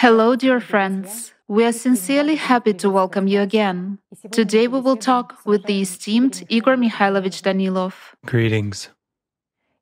Hello, dear friends. We are sincerely happy to welcome you again. Today we will talk with the esteemed Igor Mikhailovich Danilov. Greetings.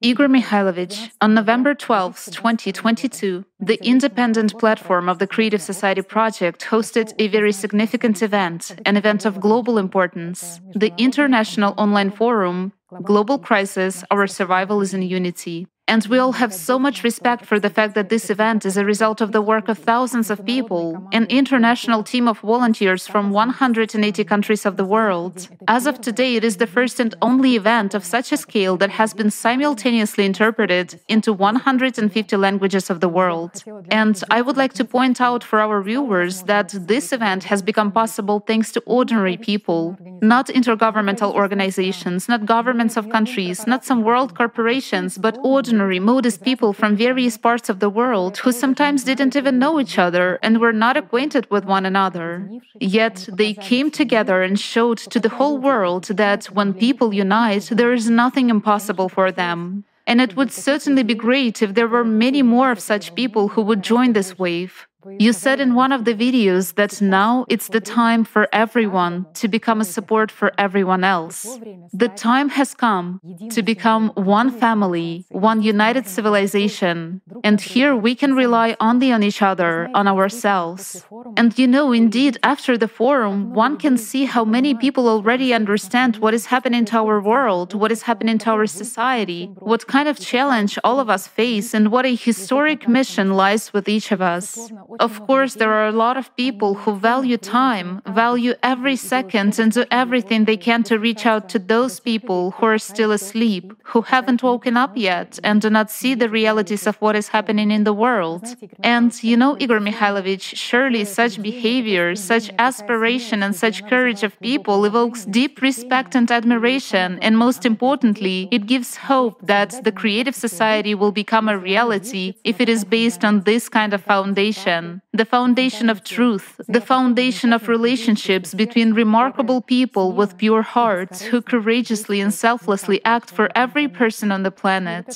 Igor Mikhailovich, on November 12, 2022, the independent platform of the Creative Society Project hosted a very significant event, an event of global importance, the International Online Forum Global Crisis Our Survival is in Unity. And we all have so much respect for the fact that this event is a result of the work of thousands of people, an international team of volunteers from 180 countries of the world. As of today, it is the first and only event of such a scale that has been simultaneously interpreted into 150 languages of the world. And I would like to point out for our viewers that this event has become possible thanks to ordinary people, not intergovernmental organizations, not governments of countries, not some world corporations, but ordinary ordinary, modest people from various parts of the world who sometimes didn't even know each other and were not acquainted with one another. Yet they came together and showed to the whole world that when people unite, there is nothing impossible for them. And it would certainly be great if there were many more of such people who would join this wave. You said in one of the videos that now it's the time for everyone to become a support for everyone else. The time has come to become one family, one united civilization. And here we can rely only on each other, on ourselves. And you know, indeed, after the forum, one can see how many people already understand what is happening to our world, what is happening to our society, what kind of challenge all of us face, and what a historic mission lies with each of us. Of course, there are a lot of people who value time, value every second, and do everything they can to reach out to those people who are still asleep, who haven't woken up yet, and do not see the realities of what is happening in the world. And you know, Igor Mikhailovich, surely such behavior, such aspiration, and such courage of people evokes deep respect and admiration, and most importantly, it gives hope that the creative society will become a reality if it is based on this kind of foundation the foundation of truth, the foundation of relationships between remarkable people with pure hearts who courageously and selflessly act for every person on the planet.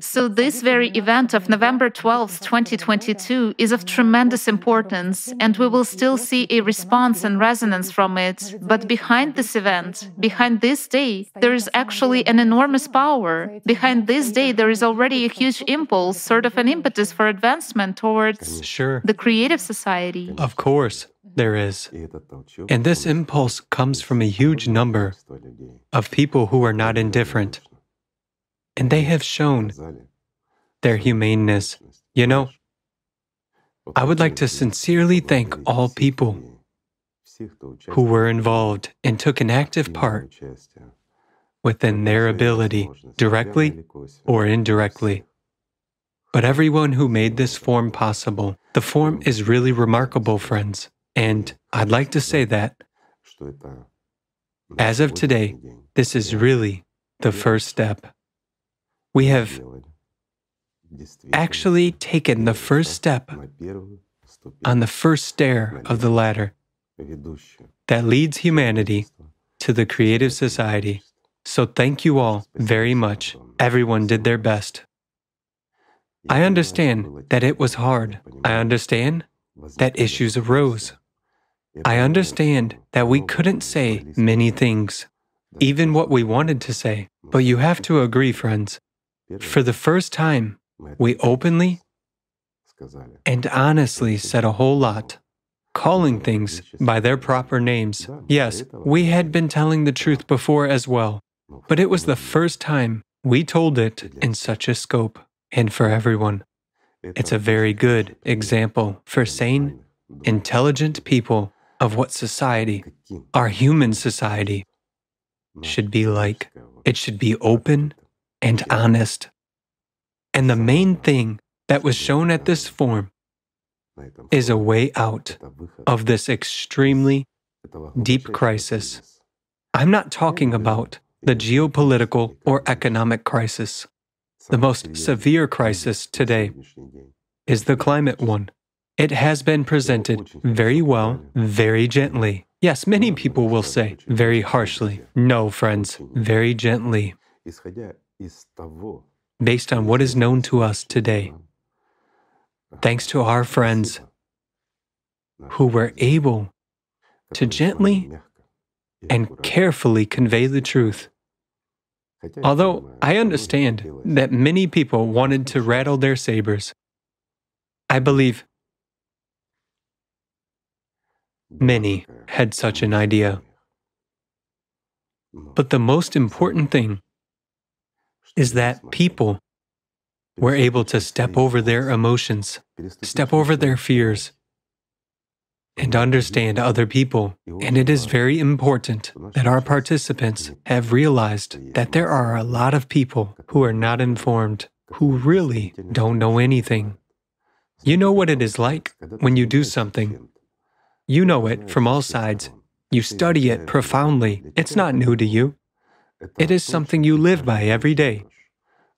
So, this very event of November 12, 2022, is of tremendous importance, and we will still see a response and resonance from it. But behind this event, behind this day, there is actually an enormous power. Behind this day, there is already a huge impulse, sort of an impetus for advancement towards sure. the creative society. Of course, there is. And this impulse comes from a huge number of people who are not indifferent. And they have shown their humaneness. You know, I would like to sincerely thank all people who were involved and took an active part within their ability, directly or indirectly. But everyone who made this form possible, the form is really remarkable, friends. And I'd like to say that as of today, this is really the first step. We have actually taken the first step on the first stair of the ladder that leads humanity to the creative society. So thank you all very much. Everyone did their best. I understand that it was hard. I understand that issues arose. I understand that we couldn't say many things, even what we wanted to say. But you have to agree, friends. For the first time, we openly and honestly said a whole lot, calling things by their proper names. Yes, we had been telling the truth before as well, but it was the first time we told it in such a scope and for everyone. It's a very good example for sane, intelligent people of what society, our human society, should be like. It should be open and honest. And the main thing that was shown at this forum is a way out of this extremely deep crisis. I'm not talking about the geopolitical or economic crisis. The most severe crisis today is the climate one. It has been presented very well, very gently. Yes, many people will say very harshly. No, friends, very gently. Based on what is known to us today. Thanks to our friends who were able to gently and carefully convey the truth. Although I understand that many people wanted to rattle their sabers, I believe many had such an idea. But the most important thing is that people were able to step over their emotions, step over their fears, and understand other people. And it is very important that our participants have realized that there are a lot of people who are not informed, who really don't know anything. You know what it is like when you do something. You know it from all sides. You study it profoundly. It's not new to you. It is something you live by every day.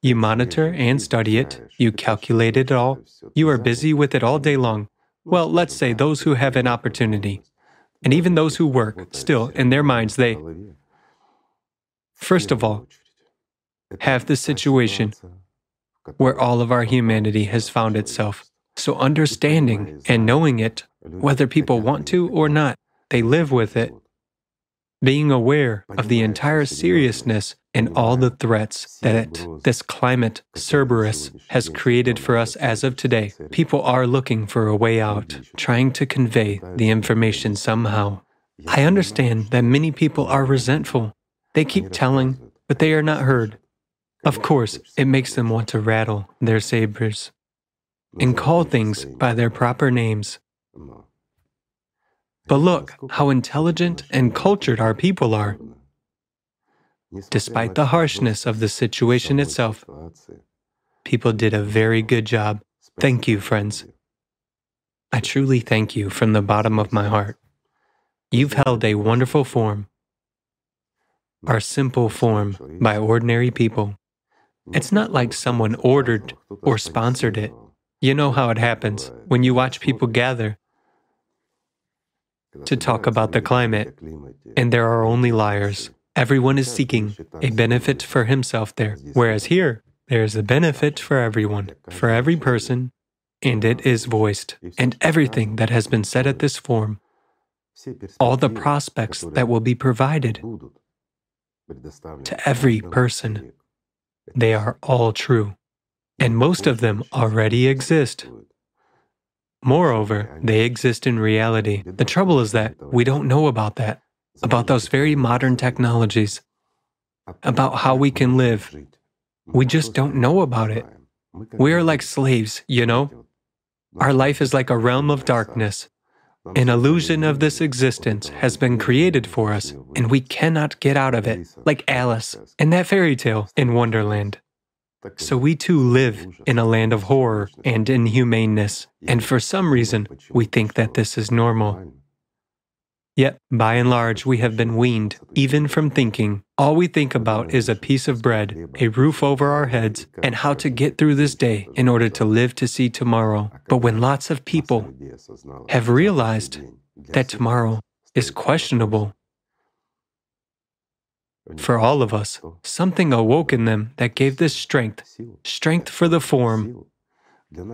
You monitor and study it. You calculate it all. You are busy with it all day long. Well, let's say those who have an opportunity, and even those who work, still, in their minds, they, first of all, have the situation where all of our humanity has found itself. So, understanding and knowing it, whether people want to or not, they live with it. Being aware of the entire seriousness and all the threats that this climate, Cerberus, has created for us as of today. People are looking for a way out, trying to convey the information somehow. I understand that many people are resentful. They keep telling, but they are not heard. Of course, it makes them want to rattle their sabers and call things by their proper names. But look how intelligent and cultured our people are. Despite the harshness of the situation itself, people did a very good job. Thank you, friends. I truly thank you from the bottom of my heart. You've held a wonderful form, our simple form by ordinary people. It's not like someone ordered or sponsored it. You know how it happens when you watch people gather to talk about the climate, and there are only liars. Everyone is seeking a benefit for himself there, whereas here, there is a benefit for everyone, for every person, and it is voiced. And everything that has been said at this forum, all the prospects that will be provided to every person, they are all true. And most of them already exist. Moreover, they exist in reality. The trouble is that we don't know about that about those very modern technologies, about how we can live. We just don't know about it. We are like slaves, you know? Our life is like a realm of darkness. An illusion of this existence has been created for us, and we cannot get out of it, like Alice in that fairy tale in Wonderland. So we too live in a land of horror and inhumaneness, and for some reason, we think that this is normal. Yet, by and large, we have been weaned, even from thinking. All we think about is a piece of bread, a roof over our heads, and how to get through this day in order to live to see tomorrow. But when lots of people have realized that tomorrow is questionable, for all of us, something awoke in them that gave this strength strength for the form,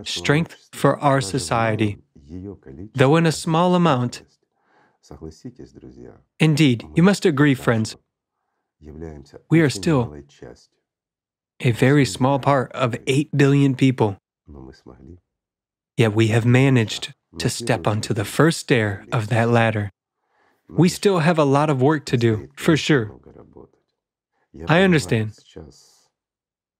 strength for our society. Though in a small amount, Indeed, you must agree, friends. We are still a very small part of 8 billion people. Yet we have managed to step onto the first stair of that ladder. We still have a lot of work to do, for sure. I understand.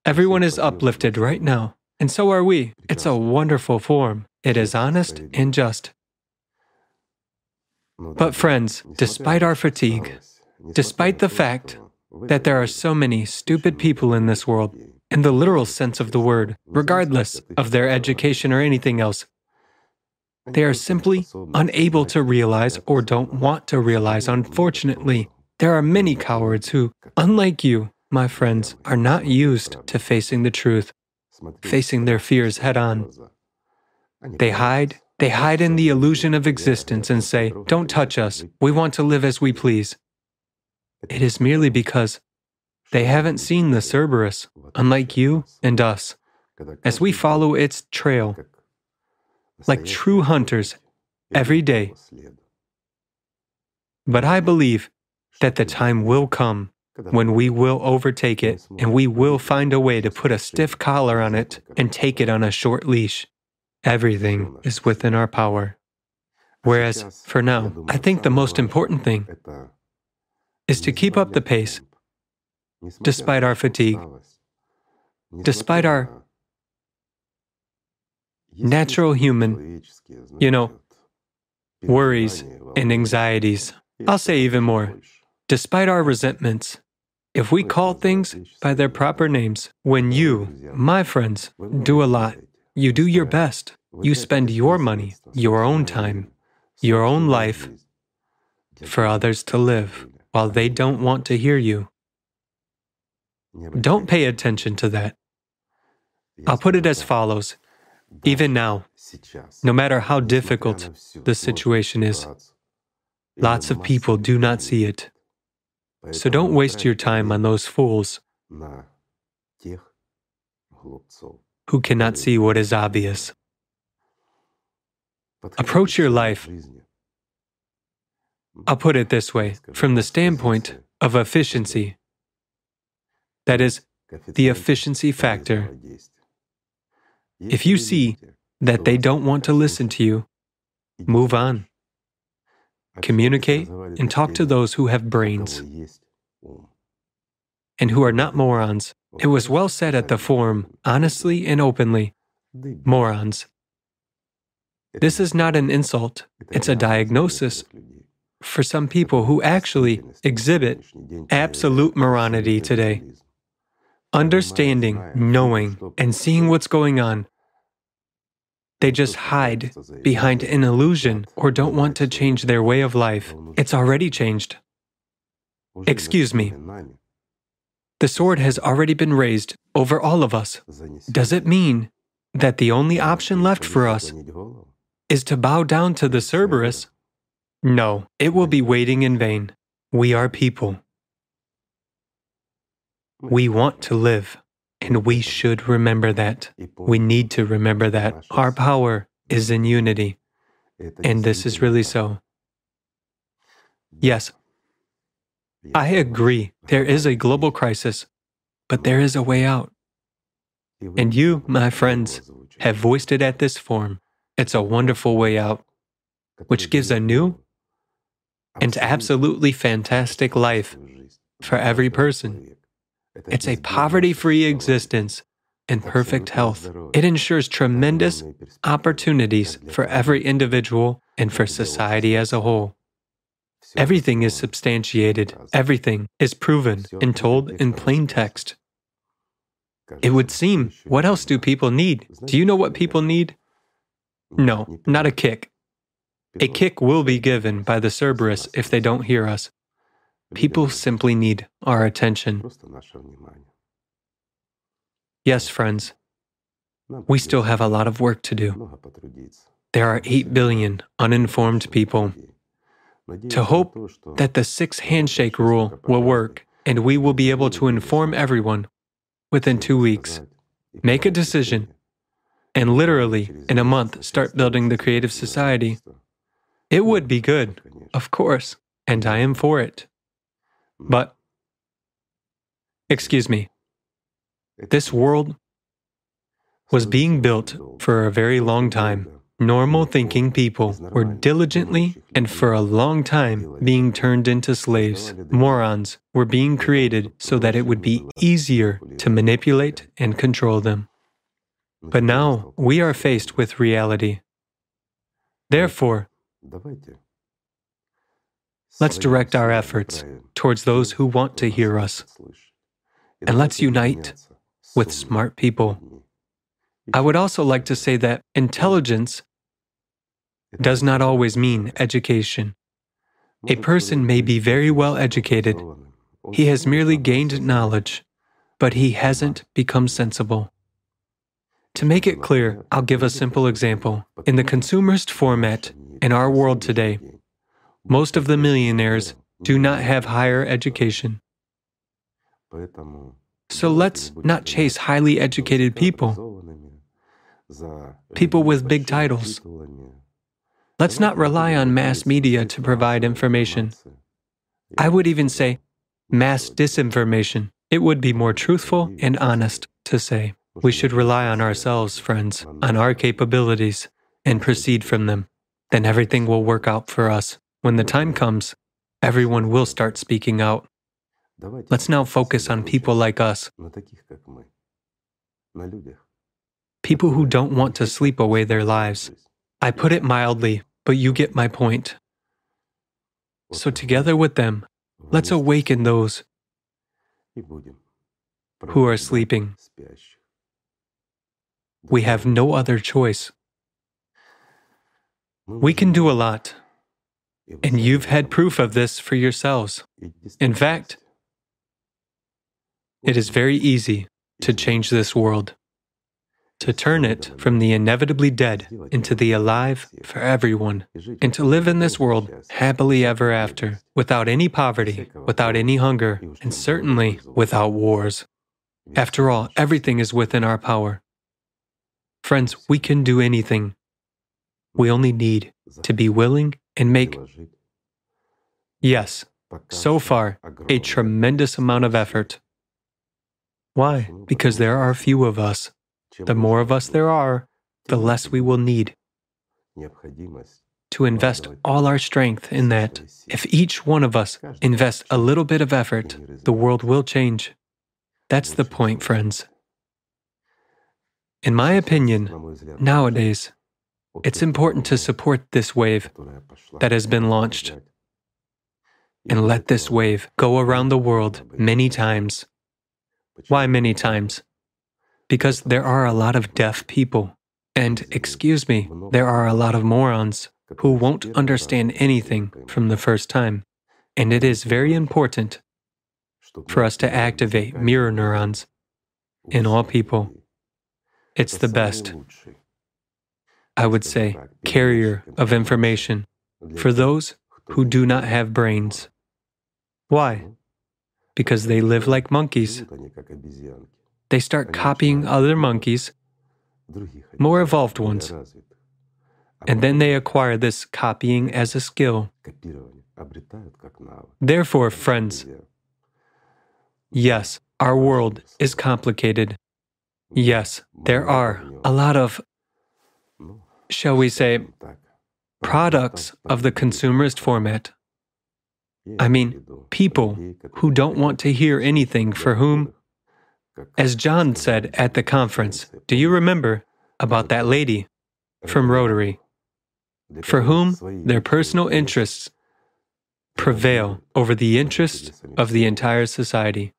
Everyone is uplifted right now, and so are we. It's a wonderful form. It is honest and just. But, friends, despite our fatigue, despite the fact that there are so many stupid people in this world, in the literal sense of the word, regardless of their education or anything else, they are simply unable to realize or don't want to realize, unfortunately. There are many cowards who, unlike you, my friends, are not used to facing the truth, facing their fears head on. They hide they hide in the illusion of existence and say, Don't touch us, we want to live as we please. It is merely because they haven't seen the Cerberus, unlike you and us. As we follow its trail, like true hunters, every day. But I believe that the time will come when we will overtake it and we will find a way to put a stiff collar on it and take it on a short leash. Everything is within our power. Whereas, for now, I think the most important thing is to keep up the pace despite our fatigue, despite our natural human, you know, worries and anxieties. I'll say even more. Despite our resentments, if we call things by their proper names, when you, my friends, do a lot, you do your best, you spend your money, your own time, your own life for others to live while they don't want to hear you. Don't pay attention. to that. I'll put it as follows. Even now, no matter how difficult the situation is, lots of people do not see it. So don't waste your time on those fools who cannot see what is obvious. Approach your life, I'll put it this way, from the standpoint of efficiency. That is, the efficiency factor. If you see that they don't want to listen to you, move on. Communicate and talk to those who have brains and who are not morons. It was well said at the forum, honestly and openly morons. This is not an insult, it's a diagnosis for some people who actually exhibit absolute moronity today. Understanding, knowing, and seeing what's going on they just hide behind an illusion or don't want to change their way of life. It's already changed. Excuse me. The sword has already been raised over all of us. Does it mean that the only option left for us is to bow down to the Cerberus? No, it will be waiting in vain. We are people. We want to live. And we should remember that. We need to remember that our power is in unity. And this is really so. Yes, I agree. There is a global crisis, but there is a way out. And you, my friends, have voiced it at this forum. It's a wonderful way out, which gives a new and absolutely fantastic life for every person. It's a poverty free existence and perfect health. It ensures tremendous opportunities for every individual and for society as a whole. Everything is substantiated, everything is proven and told in plain text. It would seem, what else do people need? Do you know what people need? No, not a kick. A kick will be given by the Cerberus if they don't hear us. People simply need our attention. Yes, friends, we still have a lot of work to do. There are 8 billion uninformed people. To hope that the six handshake rule will work and we will be able to inform everyone within two weeks. Make a decision and literally in a month start building the creative society. It would be good, of course, and I am for it. But, excuse me, this world was being built for a very long time. Normal thinking people were diligently and for a long time being turned into slaves. Morons were being created so that it would be easier to manipulate and control them. But now we are faced with reality. Therefore, let's direct our efforts towards those who want to hear us. And let's unite with smart people. I would also like to say that intelligence does not always mean education. A person may be very well educated, he has merely gained knowledge, but he hasn't become sensible. To make it clear, I'll give a simple example. In the consumerist format in our world today, most of the millionaires do not have higher education. So let's not chase highly educated people, people with big titles. Let's not rely on mass media to provide information. I would even say mass disinformation. It would be more truthful and honest to say. We should rely on ourselves, friends, on our capabilities, and proceed from them. Then everything will work out for us. When the time comes, everyone will start speaking out. Let's now focus on people like us, people who don't want to sleep away their lives. I put it mildly, but you get my point. So, together with them, let's awaken those who are sleeping. We have no other choice. We can do a lot, and you've had proof of this for yourselves. In fact, it is very easy to change this world, to turn it from the inevitably dead into the alive for everyone, and to live in this world happily ever after, without any poverty, without any hunger, and certainly without wars. After all, everything is within our power. Friends, we can do anything. We only need to be willing and make, yes, so far, a tremendous amount of effort. Why? Because there are few of us. The more of us there are, the less we will need to invest all our strength in that. If each one of us invests a little bit of effort, the world will change. That's the point, friends. In my opinion, nowadays, it's important to support this wave that has been launched and let this wave go around the world many times. Why many times? Because there are a lot of deaf people. And, excuse me, there are a lot of morons who won't understand anything from the first time. And it is very important for us to activate mirror neurons in all people. It's the best, I would say, carrier of information for those who do not have brains. Why? Because they live like monkeys. They start copying other monkeys, more evolved ones, and then they acquire this copying as a skill. Therefore, friends, yes, our world is complicated. Yes, there are a lot of, shall we say, products of the consumerist format. I mean, people who don't want to hear anything for whom, as John said at the conference, do you remember about that lady from Rotary, for whom their personal interests prevail over the interests of the entire society,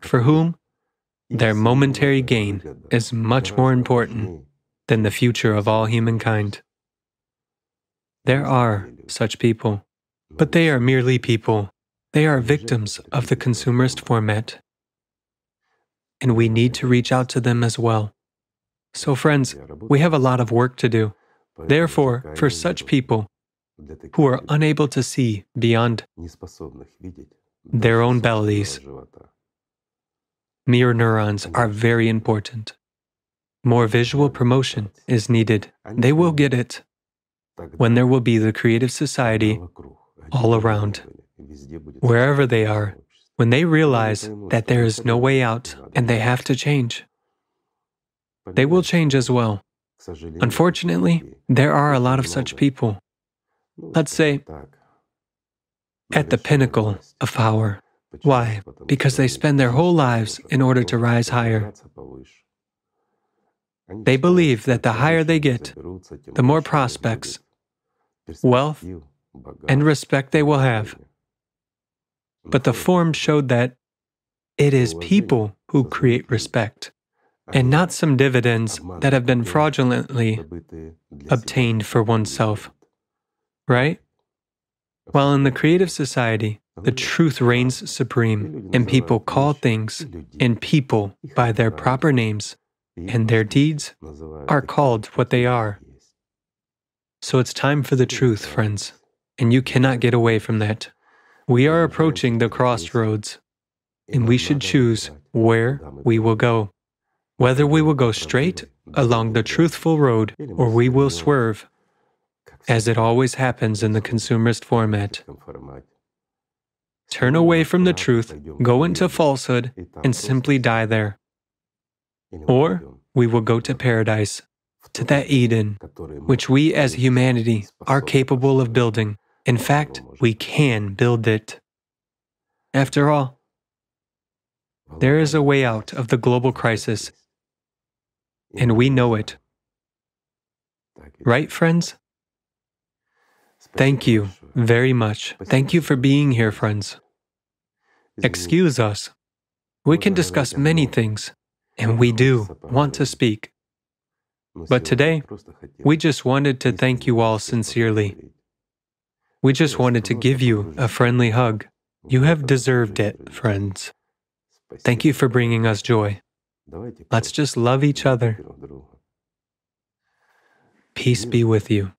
for whom their momentary gain is much more important than the future of all humankind. There are such people, but they are merely people. They are victims of the consumerist format. And we need to reach out to them as well. So, friends, we have a lot of work to do. Therefore, for such people who are unable to see beyond their own bellies, Mirror neurons are very important. More visual promotion is needed. They will get it when there will be the creative society all around, wherever they are, when they realize that there is no way out and they have to change. They will change as well. Unfortunately, there are a lot of such people. Let's say, at the pinnacle of power. Why? Because they spend their whole lives in order to rise higher. They believe that the higher they get, the more prospects, wealth, and respect they will have. But the form showed that it is people who create respect, and not some dividends that have been fraudulently obtained for oneself. Right? While in the creative society, the truth reigns supreme, and people call things and people by their proper names, and their deeds are called what they are. So it's time for the truth, friends, and you cannot get away from that. We are approaching the crossroads, and we should choose where we will go. Whether we will go straight along the truthful road or we will swerve. as it always happens in the consumerist format. Turn away from the truth, go into falsehood, and simply die there. Or we will go to paradise, to that Eden, which we as humanity are capable of building. In fact, we can build it. After all, there is a way out of the global crisis, and we know it. Right, friends? Thank you very much. Thank you for being here, friends. Excuse us. We can discuss many things, and we do want to speak. But today, we just wanted to thank you all sincerely. We just wanted to give you a friendly hug. You have deserved it, friends. Thank you for bringing us joy. Let's just love each other. Peace be with you.